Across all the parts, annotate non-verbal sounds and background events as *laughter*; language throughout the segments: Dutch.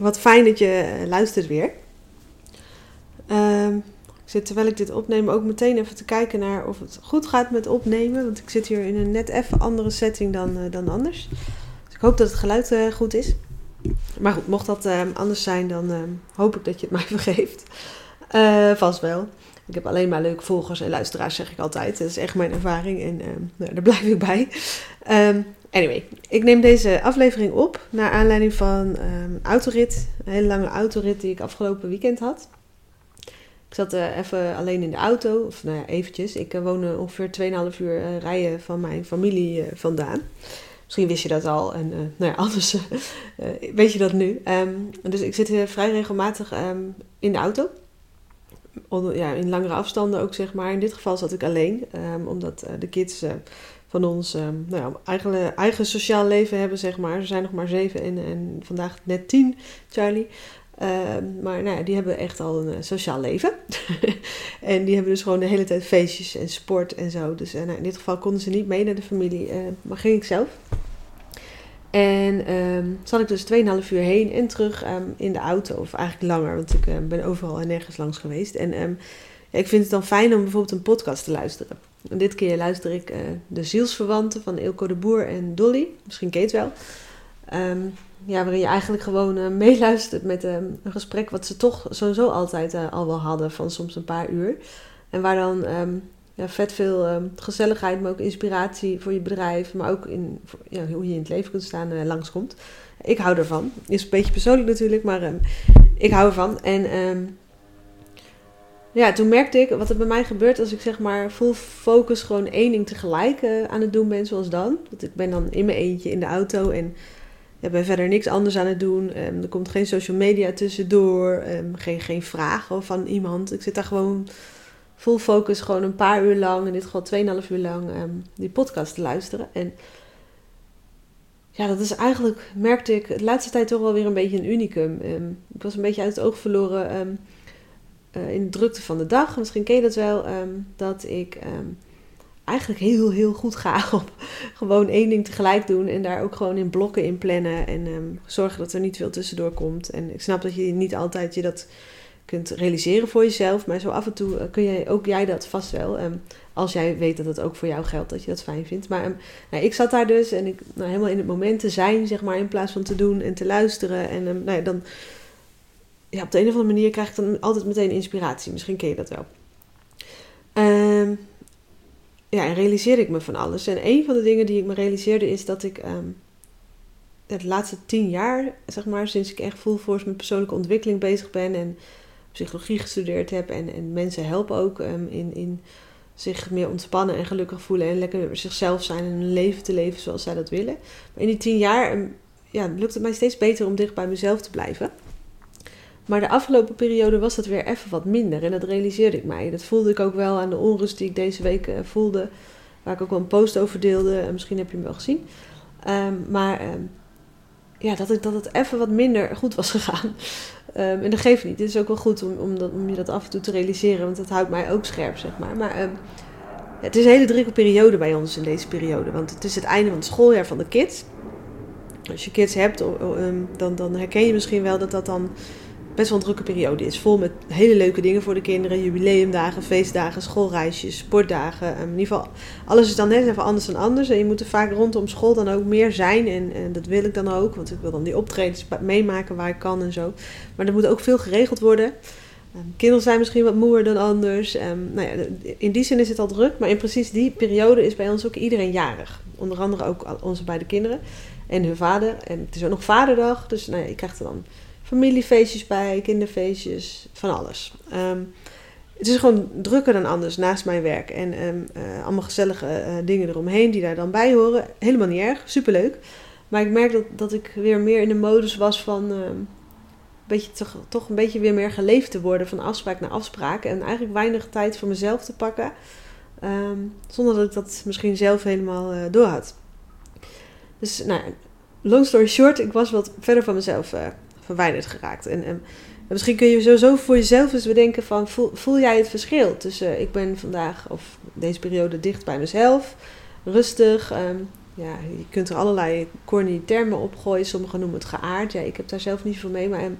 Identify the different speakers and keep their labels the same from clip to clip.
Speaker 1: Wat fijn dat je eh, luistert weer. Ehm, ik zit terwijl ik dit opneem ook meteen even te kijken naar of het goed gaat met opnemen. Want ik zit hier in een net even andere setting dan, eh, dan anders. Dus ik hoop dat het geluid eh, goed is. Maar goed, mocht dat ehm, anders zijn, dan ehm, hoop ik dat je het *laughs* mij vergeeft. Vast wel. Ik heb alleen maar leuke volgers en luisteraars, zeg ik altijd. Dat is echt mijn ervaring en nou, daar blijf ik bij. Anyway, ik neem deze aflevering op naar aanleiding van um, autorit. Een hele lange autorit die ik afgelopen weekend had. Ik zat uh, even alleen in de auto, of nou ja, eventjes. Ik uh, woon ongeveer 2,5 uur uh, rijden van mijn familie vandaan. Misschien wist je dat al en nou ja, *laughs* anders weet je dat nu. Um, dus ik zit vrij regelmatig um, in de auto. Onder, ja, in langere afstanden ook, zeg maar. In dit geval zat ik alleen, omdat de kids van ons um, nou ja, eigen, eigen sociaal leven hebben, zeg maar. Er zijn nog maar zeven en, en vandaag net tien, Charlie. Uh, maar nou ja, die hebben echt al een uh, sociaal leven. *laughs* en die hebben dus gewoon de hele tijd feestjes en sport en zo. Dus uh, nou, in dit geval konden ze niet mee naar de familie, maar ging ik zelf. En um, zat ik dus 2,5 uur heen en terug in de auto. Of eigenlijk langer, want ik ben overal en nergens langs geweest. En ik vind het dan fijn om bijvoorbeeld een podcast te luisteren. En dit keer luister ik uh, De Zielsverwanten van Ilko de Boer en Dolly. Misschien Kate wel. Um, ja, waarin je eigenlijk gewoon uh, meeluistert met um, een gesprek wat ze toch sowieso altijd uh, al wel hadden, van soms een paar uur. En waar dan um, ja, vet veel gezelligheid, maar ook inspiratie voor je bedrijf, maar ook in ja, hoe je in het leven kunt staan, langskomt. Ik hou ervan. Is een beetje persoonlijk natuurlijk, maar ik hou ervan. En ja, toen merkte ik wat er bij mij gebeurt als ik zeg maar full focus gewoon één ding tegelijk uh, aan het doen ben, zoals dan. Dat ik ben dan in mijn eentje in de auto en ja, ben verder niks anders aan het doen. Um, er komt geen social media tussendoor, um, geen, geen vragen van iemand. Ik zit daar gewoon full focus, gewoon een paar uur lang, in dit geval 2,5 uur lang, um, die podcast te luisteren. En ja, dat is eigenlijk, merkte ik de laatste tijd toch wel weer een beetje een unicum. ik was een beetje uit het oog verloren uh, in de drukte van de dag, misschien ken je dat wel, um, dat ik um, eigenlijk heel, heel goed ga *laughs* op gewoon één ding tegelijk doen en daar ook gewoon in blokken in plannen en um, zorgen dat er niet veel tussendoor komt. En ik snap dat je niet altijd je dat kunt realiseren voor jezelf, maar zo af en toe uh, kun je ook jij dat vast wel. als jij weet dat het ook voor jou geldt, dat je dat fijn vindt. Maar nou, ik zat daar dus en ik nou, helemaal in het moment te zijn, zeg maar, in plaats van te doen en te luisteren. En nou ja, dan ja, op de een of andere manier krijg ik dan altijd meteen inspiratie. Misschien ken je dat wel. Um, ja, en realiseerde ik me van alles. En een van de dingen die ik me realiseerde is dat ik um, de laatste tien jaar, zeg maar, sinds ik echt full force met persoonlijke ontwikkeling bezig ben en psychologie gestudeerd heb en, en mensen helpen ook um, in, in zich meer ontspannen en gelukkig voelen en lekker zichzelf zijn en een leven te leven zoals zij dat willen. Maar in die tien jaar ja, lukt het mij steeds beter om dicht bij mezelf te blijven. Maar de afgelopen periode was dat weer even wat minder. En dat realiseerde ik mij. Dat voelde ik ook wel aan de onrust die ik deze week uh, voelde. Waar ik ook wel een post over deelde. Misschien heb je hem wel gezien. Um, maar um, ja, dat, het, dat het even wat minder goed was *laughs* gegaan. Um, en dat geeft niet. Het is ook wel goed om, om, om je dat af en toe te realiseren. Want dat houdt mij ook scherp, zeg maar. Maar het is een hele drukke periode bij ons in deze periode. Want het is het einde van het schooljaar van de kids. Als je kids hebt, dan, dan herken je misschien wel dat dat dan best wel een drukke periode is. Vol met hele leuke dingen voor de kinderen. Jubileumdagen, feestdagen, schoolreisjes, sportdagen. Um, in ieder geval, alles is dan net even anders dan anders. En je moet er vaak rondom school dan ook meer zijn. En, en dat wil ik dan ook. Want ik wil dan die optredens meemaken waar ik kan en zo. Maar er moet ook veel geregeld worden. Um, kinderen zijn misschien wat moeer dan anders. Um, nou ja, in die zin is het al druk. Maar in precies die periode is bij ons ook iedereen jarig. Onder andere ook onze beide kinderen. En hun vader. En het is ook nog vaderdag. Dus nou ja, je krijgt er dan familiefeestjes bij, kinderfeestjes, van alles. Um, het is gewoon drukker dan anders naast mijn werk. En um, uh, allemaal gezellige uh, dingen eromheen die daar dan bij horen. Helemaal niet erg, superleuk. Maar ik merk dat, dat ik weer meer in de modus was van... Um, beetje toch, toch een beetje weer meer geleefd te worden van afspraak naar afspraak. En eigenlijk weinig tijd voor mezelf te pakken. zonder dat ik dat misschien zelf helemaal uh, door had. Dus nou, long story short, ik was wat verder van mezelf verwijderd geraakt. En, en, misschien kun je sowieso voor jezelf eens bedenken van, voel, voel jij het verschil tussen ik ben vandaag of deze periode dicht bij mezelf, rustig, um, ja, je kunt er allerlei corny termen op gooien. Sommigen noemen het geaard. Ja, ik heb daar zelf niet zoveel mee. Maar um,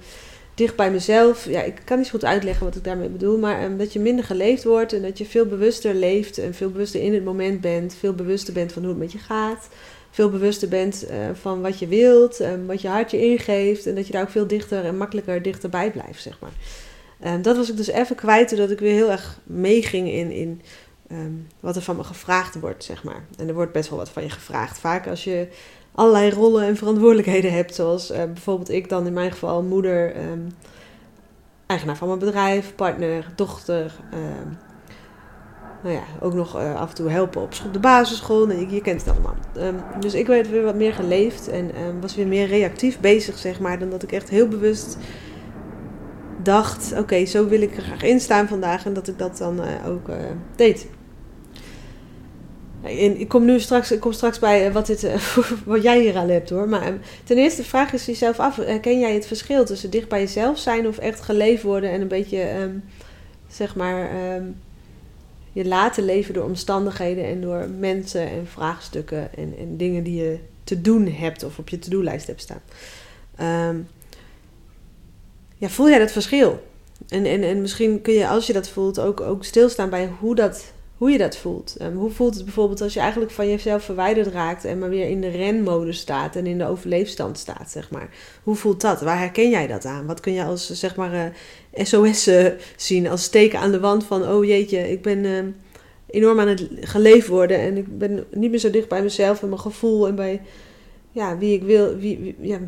Speaker 1: dicht bij mezelf, ja, ik kan niet goed uitleggen wat ik daarmee bedoel. Maar um, dat je minder geleefd wordt en dat je veel bewuster leeft. En veel bewuster in het moment bent. Veel bewuster bent van hoe het met je gaat. Veel bewuster bent uh, van wat je wilt. Wat je hart je ingeeft. En dat je daar ook veel dichter en makkelijker dichterbij blijft, zeg maar. Um, dat was ik dus even kwijt, doordat ik weer heel erg meeging in, in um, wat er van me gevraagd wordt, zeg maar. En er wordt best wel wat van je gevraagd. Vaak als je allerlei rollen en verantwoordelijkheden hebt, zoals uh, bijvoorbeeld ik dan in mijn geval moeder, um, eigenaar van mijn bedrijf, partner, dochter. Nou ja, ook nog uh, af en toe helpen op de basisschool. Je, kent het allemaal. dus ik werd weer wat meer geleefd en was weer meer reactief bezig, zeg maar, dan dat ik echt heel bewust dacht: oké, zo wil ik er graag in staan vandaag. En dat ik dat dan uh, ook uh, deed. En ik kom nu straks, ik kom straks bij wat, dit, *laughs* wat jij hier aan hebt hoor. Maar ten eerste vraag is jezelf af: herken jij het verschil tussen dicht bij jezelf zijn of echt geleefd worden en een beetje, zeg maar, je laten leven door omstandigheden en door mensen en vraagstukken en, en dingen die je te doen hebt of op je to-do-lijst hebt staan? Um, ja, voel jij dat verschil? En, en, en misschien kun je, als je dat voelt, ook, ook stilstaan bij hoe, dat, hoe je dat voelt. Um, hoe voelt het bijvoorbeeld als je eigenlijk van jezelf verwijderd raakt en maar weer in de renmodus staat en in de overleefstand staat, zeg maar. Hoe voelt dat? Waar herken jij dat aan? Wat kun je als, zeg maar, SOS uh, zien, als steken aan de wand van, oh jeetje, ik ben... Uh, enorm aan het geleefd worden en ik ben niet meer zo dicht bij mezelf en mijn gevoel en bij ja, wie ik wil, wie ja,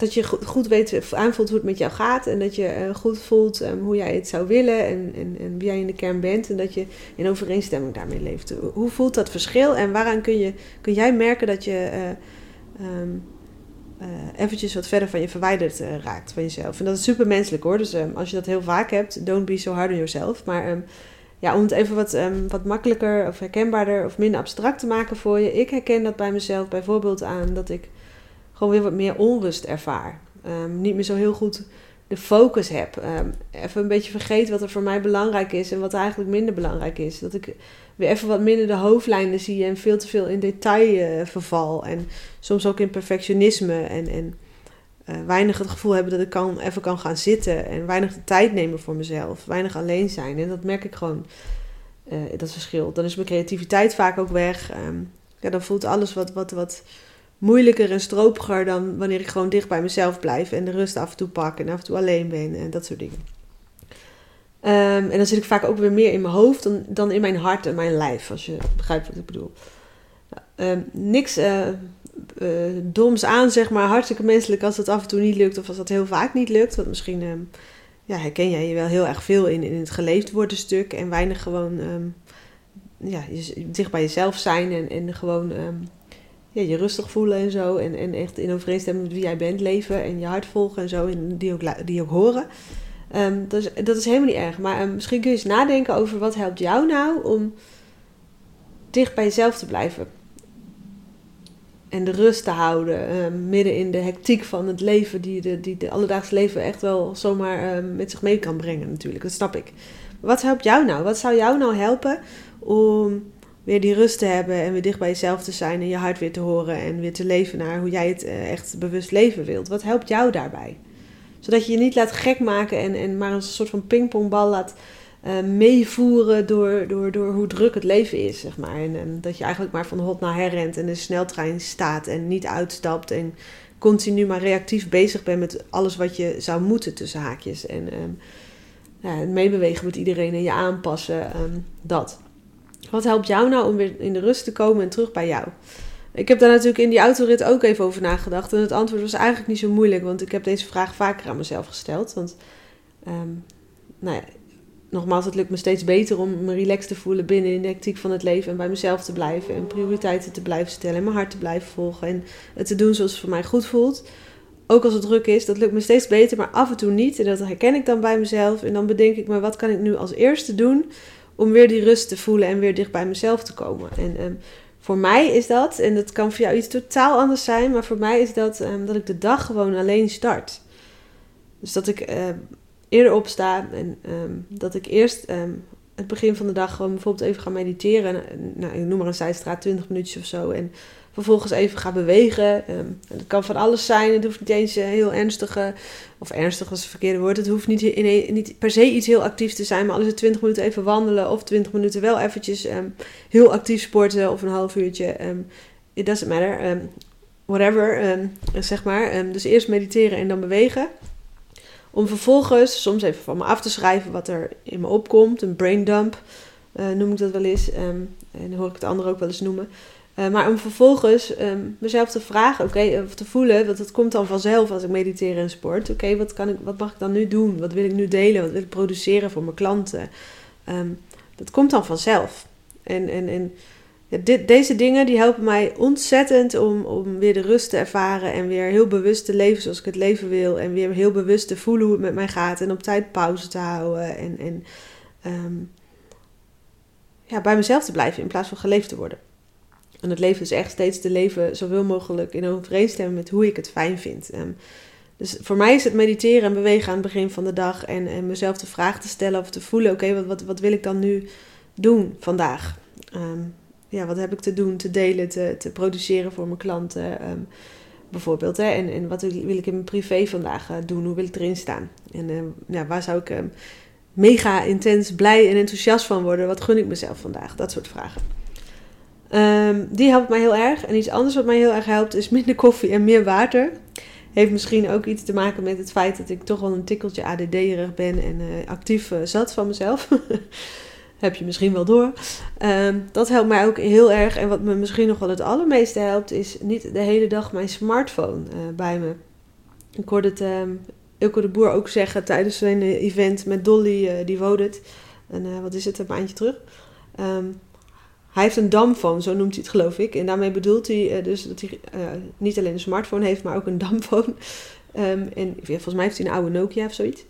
Speaker 1: dat je goed weet, aanvoelt hoe het met jou gaat. En dat je uh, goed voelt um, hoe jij het zou willen en, en, en, wie jij in de kern bent. En dat je in overeenstemming daarmee leeft. Hoe voelt dat verschil en waaraan kun, je, kun jij merken dat je uh, eventjes wat verder van je verwijderd raakt van jezelf. En dat is super menselijk hoor. Dus um, als je dat heel vaak hebt, don't be so hard on yourself. Maar ja, om het even wat, wat makkelijker of herkenbaarder of minder abstract te maken voor je. Ik herken dat bij mezelf bijvoorbeeld aan dat ik gewoon weer wat meer onrust ervaar. Um, niet meer zo heel goed de focus heb. Um, even een beetje vergeet wat er voor mij belangrijk is en wat eigenlijk minder belangrijk is. Dat ik weer even wat minder de hoofdlijnen zie en veel te veel in detail uh, verval. En soms ook in perfectionisme en, en uh, weinig het gevoel hebben dat ik kan, even kan gaan zitten en weinig de tijd nemen voor mezelf. Weinig alleen zijn. En dat merk ik gewoon, uh, dat verschil. Dan is mijn creativiteit vaak ook weg. Um, ja, dan voelt alles wat, wat, wat moeilijker en stropiger dan wanneer ik gewoon dicht bij mezelf blijf en de rust af en toe pak en af en toe alleen ben en dat soort dingen. Um, en dan zit ik vaak ook weer meer in mijn hoofd dan, dan in mijn hart en mijn lijf, als je begrijpt wat ik bedoel. Um, niks uh, uh, doms aan, zeg maar. Hartstikke menselijk als het af en toe niet lukt of als dat heel vaak niet lukt. Want misschien um, ja, herken jij je wel heel erg veel in, in het geleefd worden stuk en weinig gewoon ja, dicht bij jezelf zijn en, en gewoon ja, je rustig voelen en zo. En, en echt in overeenstemming met wie jij bent leven en je hart volgen en zo. En die ook, die ook horen. Um, dat, is, dat is helemaal niet erg. Maar um, misschien kun je eens nadenken over wat helpt jou nou om dicht bij jezelf te blijven. En de rust te houden. Um, midden in de hectiek van het leven. Die de, die de alledaagse leven echt wel zomaar met zich mee kan brengen natuurlijk. Dat snap ik. wat helpt jou nou? Wat zou jou nou helpen om weer die rust te hebben en weer dicht bij jezelf te zijn en je hart weer te horen en weer te leven naar hoe jij het eh, echt bewust leven wilt. Wat helpt jou daarbij? Zodat je je niet laat gek maken en, en maar een soort van pingpongbal laat uh, meevoeren door, door, door hoe druk het leven is, zeg maar. En, en, dat je eigenlijk maar van hot naar her rent en de sneltrein staat en niet uitstapt en continu maar reactief bezig bent met alles wat je zou moeten tussen haakjes. En ja, meebewegen met iedereen en je aanpassen, um, dat. Wat helpt jou nou om weer in de rust te komen en terug bij jou? Ik heb daar natuurlijk in die autorit ook even over nagedacht. En het antwoord was eigenlijk niet zo moeilijk, want ik heb deze vraag vaker aan mezelf gesteld. Want, um, nou ja, nogmaals, het lukt me steeds beter om me relaxed te voelen binnen in de hectiek van het leven. En bij mezelf te blijven en prioriteiten te blijven stellen en mijn hart te blijven volgen. En het te doen zoals het voor mij goed voelt. Ook als het druk is, dat lukt me steeds beter, maar af en toe niet. En dat herken ik dan bij mezelf. En dan bedenk ik me, wat kan ik nu als eerste doen om weer die rust te voelen en weer dicht bij mezelf te komen. En um, voor mij is dat, en dat kan voor jou iets totaal anders zijn, maar voor mij is dat um, dat ik de dag gewoon alleen start. Dus dat ik uh, eerder opsta en dat ik eerst het begin van de dag gewoon bijvoorbeeld even ga mediteren. Nou, ik noem maar een zijstraat, 20 minuutjes of zo. En vervolgens even ga bewegen. Um, dat kan van alles zijn. Het hoeft niet eens uh, heel ernstige, of ernstig als het verkeerde woord. Het hoeft niet, in, niet per se iets heel actiefs te zijn. Maar al is het 20 minuten even wandelen of 20 minuten wel eventjes um, heel actief sporten of een half uurtje. Um, it doesn't matter. whatever, zeg maar. dus eerst mediteren en dan bewegen. Om vervolgens soms even van me af te schrijven wat er in me opkomt. Een brain dump uh, noem ik dat wel eens. en dan hoor ik het anderen ook wel eens noemen. Uh, maar om vervolgens um, mezelf te vragen, oké, of te voelen, want het komt dan vanzelf als ik mediteer en sport. Oké, wat wat, mag ik dan nu doen? Wat wil ik nu delen? Wat wil ik produceren voor mijn klanten? Um, dat komt dan vanzelf. En, en, en ja, dit, deze dingen die helpen mij ontzettend om, om weer de rust te ervaren en weer heel bewust te leven zoals ik het leven wil. En weer heel bewust te voelen hoe het met mij gaat en op tijd pauze te houden. En, en um, ja, bij mezelf te blijven in plaats van geleefd te worden. En het leven is echt steeds te leven zoveel mogelijk in overeenstemming met hoe ik het fijn vind. Um, dus voor mij is het mediteren en bewegen aan het begin van de dag en, en mezelf de vraag te stellen of te voelen: oké, wat, wat, wat wil ik dan nu doen vandaag? Um, ja, wat heb ik te doen, te delen, te, te produceren voor mijn klanten? Um, bijvoorbeeld. Hè? En, en wat wil ik in mijn privé vandaag uh, doen? Hoe wil ik erin staan? En ja, waar zou ik mega intens blij en enthousiast van worden? Wat gun ik mezelf vandaag? Dat soort vragen. Um, die helpt mij heel erg. En iets anders wat mij heel erg helpt is minder koffie en meer water. Heeft misschien ook iets te maken met het feit dat ik toch wel een tikkeltje ADD-erig ben en uh, actief uh, zat van mezelf. *laughs* Heb je misschien wel door. Um, dat helpt mij ook heel erg. En wat me misschien nog wel het allermeeste helpt, is niet de hele dag mijn smartphone uh, bij me. Ik hoorde het um, Ilko de Boer ook zeggen tijdens een event met Dolly, die woont het. En wat is het, een maandje terug. Um, hij heeft een damfoon, zo noemt hij het geloof ik. En daarmee bedoelt hij uh, dus dat hij uh, niet alleen een smartphone heeft, maar ook een damfoon. Um, en volgens mij heeft hij een oude Nokia of zoiets.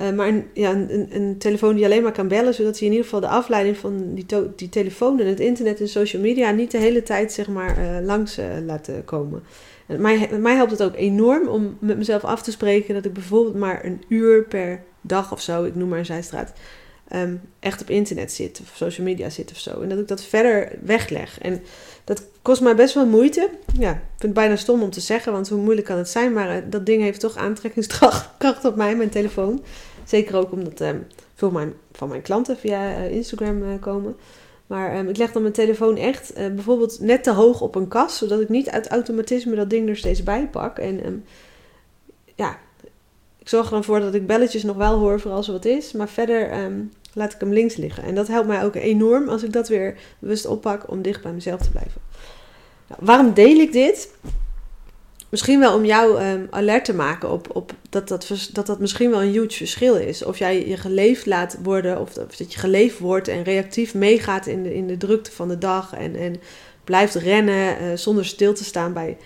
Speaker 1: Uh, maar een, ja, een, een, telefoon die alleen maar kan bellen, zodat hij in ieder geval de afleiding van die, die telefoon en het internet en social media niet de hele tijd zeg maar, langs laat komen. En mij, mij helpt het ook enorm om met mezelf af te spreken dat ik bijvoorbeeld maar een uur per dag of zo, ik noem maar een zijstraat, um, echt op internet zit of social media zit of zo. En dat ik dat verder wegleg. En dat kost mij best wel moeite. Ja, vind het bijna stom om te zeggen, want hoe moeilijk kan het zijn? Maar uh, dat ding heeft toch aantrekkingskracht *laughs* op mij, mijn telefoon. Zeker ook omdat um, veel mijn, van mijn klanten via uh, Instagram uh, komen. Maar um, ik leg dan mijn telefoon echt bijvoorbeeld net te hoog op een kast, zodat ik niet uit automatisme dat ding er steeds bij pak. En ja, ik zorg er dan voor dat ik belletjes nog wel hoor voor als er wat is. Maar verder laat ik hem links liggen. En dat helpt mij ook enorm als ik dat weer bewust oppak om dicht bij mezelf te blijven. Nou, waarom deel ik dit? Misschien wel om jou um, alert te maken op, op dat, dat, dat dat misschien wel een huge verschil is. Of jij je geleefd laat worden, of, of dat je geleefd wordt en reactief meegaat in de, in de drukte van de dag. En, en blijft rennen uh, zonder stil te staan bij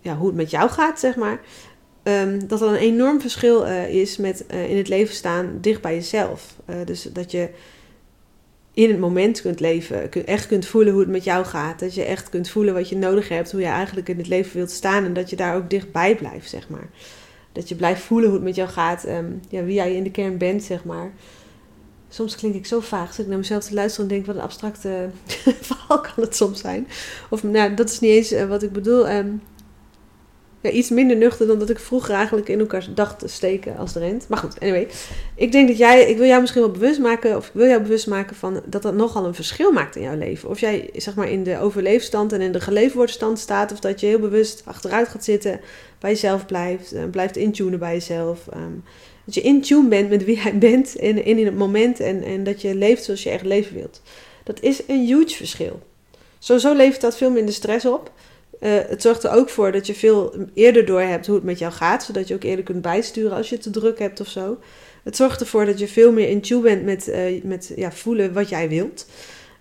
Speaker 1: ja, hoe het met jou gaat, zeg maar. Um, dat er een enorm verschil uh, is met uh, in het leven staan dicht bij jezelf. Uh, dus dat je in het moment kunt leven, echt kunt voelen hoe het met jou gaat. Dat je echt kunt voelen wat je nodig hebt, hoe je eigenlijk in het leven wilt staan. En dat je daar ook dichtbij blijft, zeg maar. Dat je blijft voelen hoe het met jou gaat, um, ja, wie jij in de kern bent, zeg maar. Soms klink ik zo vaag, dat ik naar mezelf te luisteren en denk, wat een abstracte *laughs* verhaal kan het soms zijn. Of nou, dat is niet eens wat ik bedoel. Um, iets minder nuchter dan dat ik vroeger eigenlijk in elkaar dacht te steken als de rent. Maar goed, anyway. Ik denk dat jij, ik wil jou misschien wel bewust maken, of ik wil jou bewust maken van dat dat nogal een verschil maakt in jouw leven. Of jij zeg maar in de overleefstand en in de geleefwoordstand staat, of dat je heel bewust achteruit gaat zitten, bij jezelf blijft, uh, blijft intunen bij jezelf. Um, dat je in tune bent met wie jij bent in, in het moment en, en dat je leeft zoals je echt leven wilt. Dat is een huge verschil. Sowieso levert dat veel minder stress op. Uh, het zorgt er ook voor dat je veel eerder door hebt hoe het met jou gaat, zodat je ook eerder kunt bijsturen als je te druk hebt of zo. Het zorgt ervoor dat je veel meer in tune bent met, uh, met ja, voelen wat jij wilt.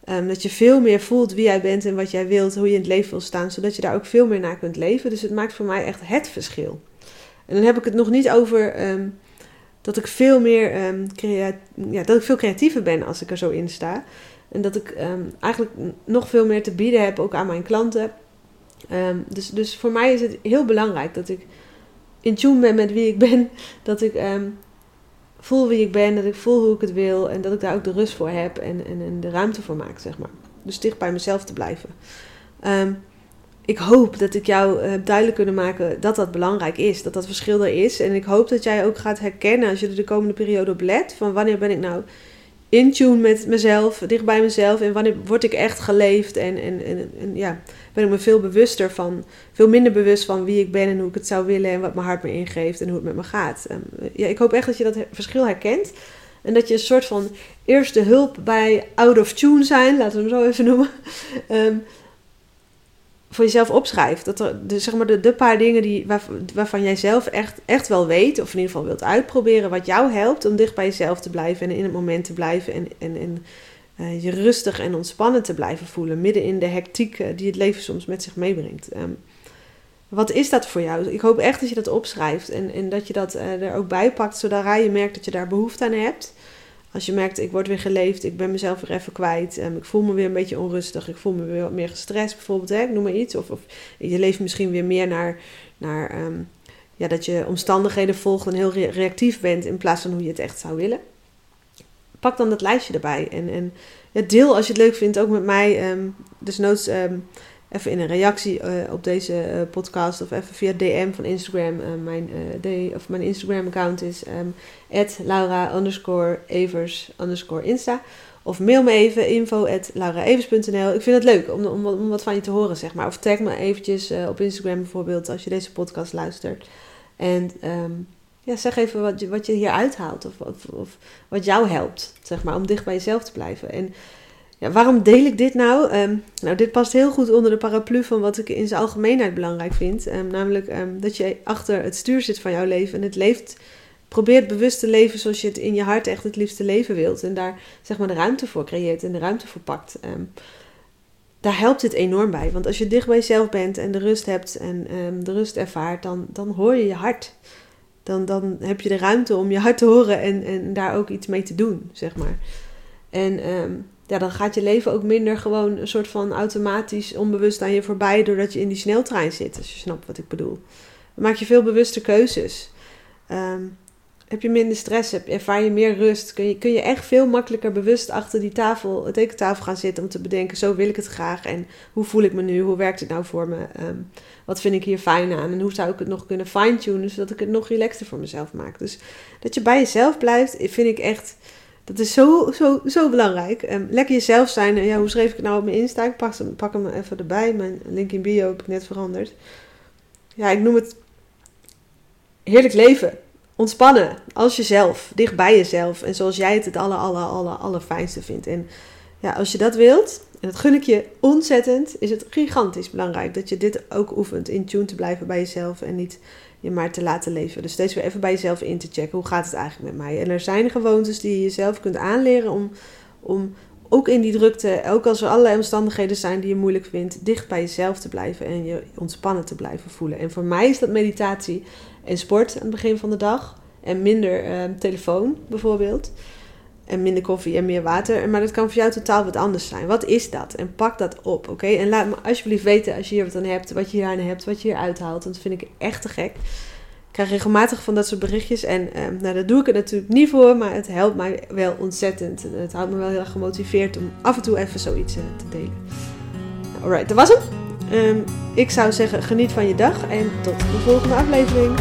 Speaker 1: Um, dat je veel meer voelt wie jij bent en wat jij wilt, hoe je in het leven wil staan, zodat je daar ook veel meer naar kunt leven. Dus het maakt voor mij echt het verschil. En dan heb ik het nog niet over um, dat ik veel meer um, ja, dat ik veel creatiever ben als ik er zo in sta. En dat ik eigenlijk nog veel meer te bieden heb ook aan mijn klanten. Um, dus, dus voor mij is het heel belangrijk dat ik in tune ben met wie ik ben. *laughs* Dat ik um, voel wie ik ben, dat ik voel hoe ik het wil. En dat ik daar ook de rust voor heb en, en, de ruimte voor maak, zeg maar. Dus dicht bij mezelf te blijven. Um, ik hoop dat ik jou heb duidelijk kunnen maken dat dat belangrijk is. Dat dat verschil er is. En ik hoop dat jij ook gaat herkennen als je er de komende periode op let. Van wanneer ben ik nou in tune met mezelf, dicht bij mezelf. En wanneer word ik echt geleefd. En, en, en, ja, ben ik me veel bewuster van. Veel minder bewust van wie ik ben en hoe ik het zou willen. En wat mijn hart me ingeeft en hoe het met me gaat. Um, ja, ik hoop echt dat je dat verschil herkent. En dat je een soort van eerste hulp bij out of tune zijn, laten we hem zo even noemen. Um, *laughs* voor jezelf opschrijft. Dat er de, zeg maar de, de paar dingen die, waar, waarvan jij zelf echt, echt wel weet, of in ieder geval wilt uitproberen, wat jou helpt om dicht bij jezelf te blijven en in het moment te blijven en, en, en uh, je rustig en ontspannen te blijven voelen, midden in de hectiek uh, die het leven soms met zich meebrengt. Um, wat is dat voor jou? Ik hoop echt dat je dat opschrijft en, en dat je dat uh, er ook bij pakt, zodat je merkt dat je daar behoefte aan hebt. Als je merkt, ik word weer geleefd, ik ben mezelf weer even kwijt, um, ik voel me weer een beetje onrustig, ik voel me weer wat meer gestrest bijvoorbeeld, hè, noem maar iets. Of, of je leeft misschien weer meer naar, naar um, ja, dat je omstandigheden volgt en heel reactief bent in plaats van hoe je het echt zou willen. Pak dan dat lijstje erbij en, en deel als je het leuk vindt ook met mij. Um, dus noods even in een reactie uh, op deze uh, podcast of even via DM van Instagram. Uh, mijn, de, of mijn Instagram account is um, Laura underscore Evers. Of mail me even info at lauraevers.nl. Ik vind het leuk om, om, om, wat van je te horen, zeg maar. Of tag me eventjes op Instagram bijvoorbeeld als je deze podcast luistert. En um, ja, zeg even wat je, wat je hier uithaalt of, of, of, wat jou helpt, zeg maar, om dicht bij jezelf te blijven. En ja, waarom deel ik dit nou? Um, nou, dit past heel goed onder de paraplu van wat ik in zijn algemeenheid belangrijk vind. Um, namelijk um, dat je achter het stuur zit van jouw leven en het leeft. Probeert bewust te leven zoals je het in je hart echt het liefste leven wilt. En daar zeg maar de ruimte voor creëert en de ruimte voor pakt. daar helpt dit enorm bij. Want als je dicht bij jezelf bent en de rust hebt en de rust ervaart, dan, dan hoor je je hart. Dan, dan heb je de ruimte om je hart te horen en, en daar ook iets mee te doen, zeg maar. En ja, dan gaat je leven ook minder gewoon een soort van automatisch onbewust aan je voorbij doordat je in die sneltrein zit, als je snapt wat ik bedoel. Dan maak je veel bewuste keuzes. Um, heb je minder stress, heb, ervaar je meer rust, kun je, kun je echt veel makkelijker bewust achter die tafel, de tekentafel gaan zitten om te bedenken, zo wil ik het graag en hoe voel ik me nu, hoe werkt het nou voor me, um, wat vind ik hier fijn aan en hoe zou ik het nog kunnen fine-tunen zodat ik het nog relaxter voor mezelf maak. Dus dat je bij jezelf blijft, vind ik echt dat is zo, zo, zo belangrijk. Um, lekker jezelf zijn. Ja, hoe schreef ik het nou op mijn Insta? Ik pak, hem, pak hem even erbij. Mijn link in bio heb ik net veranderd. Ja, ik noem het heerlijk leven. Ontspannen. Als jezelf. Dicht bij jezelf. En zoals jij het het aller, aller, aller, allerfijnste vindt. En ja, als je dat wilt, en dat gun ik je ontzettend, is het gigantisch belangrijk dat je dit ook oefent. In tune te blijven bij jezelf en niet je maar te laten leven. Dus steeds weer even bij jezelf in te checken. Hoe gaat het eigenlijk met mij? En er zijn gewoontes die je jezelf kunt aanleren om, om ook in die drukte, ook als er allerlei omstandigheden zijn die je moeilijk vindt, dicht bij jezelf te blijven en je ontspannen te blijven voelen. En voor mij is dat meditatie en sport aan het begin van de dag. En minder uh, telefoon bijvoorbeeld. En minder koffie en meer water. Maar dat kan voor jou totaal wat anders zijn. Wat is dat? En pak dat op, oké? En laat me alsjeblieft weten als je hier wat aan hebt, wat je hier aan hebt, wat je hier uithaalt. Want dat vind ik echt te gek. Ik krijg regelmatig van dat soort berichtjes. En eh, nou, daar doe ik het natuurlijk niet voor, maar het helpt mij wel ontzettend. Het houdt me wel heel erg gemotiveerd om af en toe even zoiets uh, te delen. Alright, dat was hem. Um, ik zou zeggen, geniet van je dag en tot de volgende aflevering.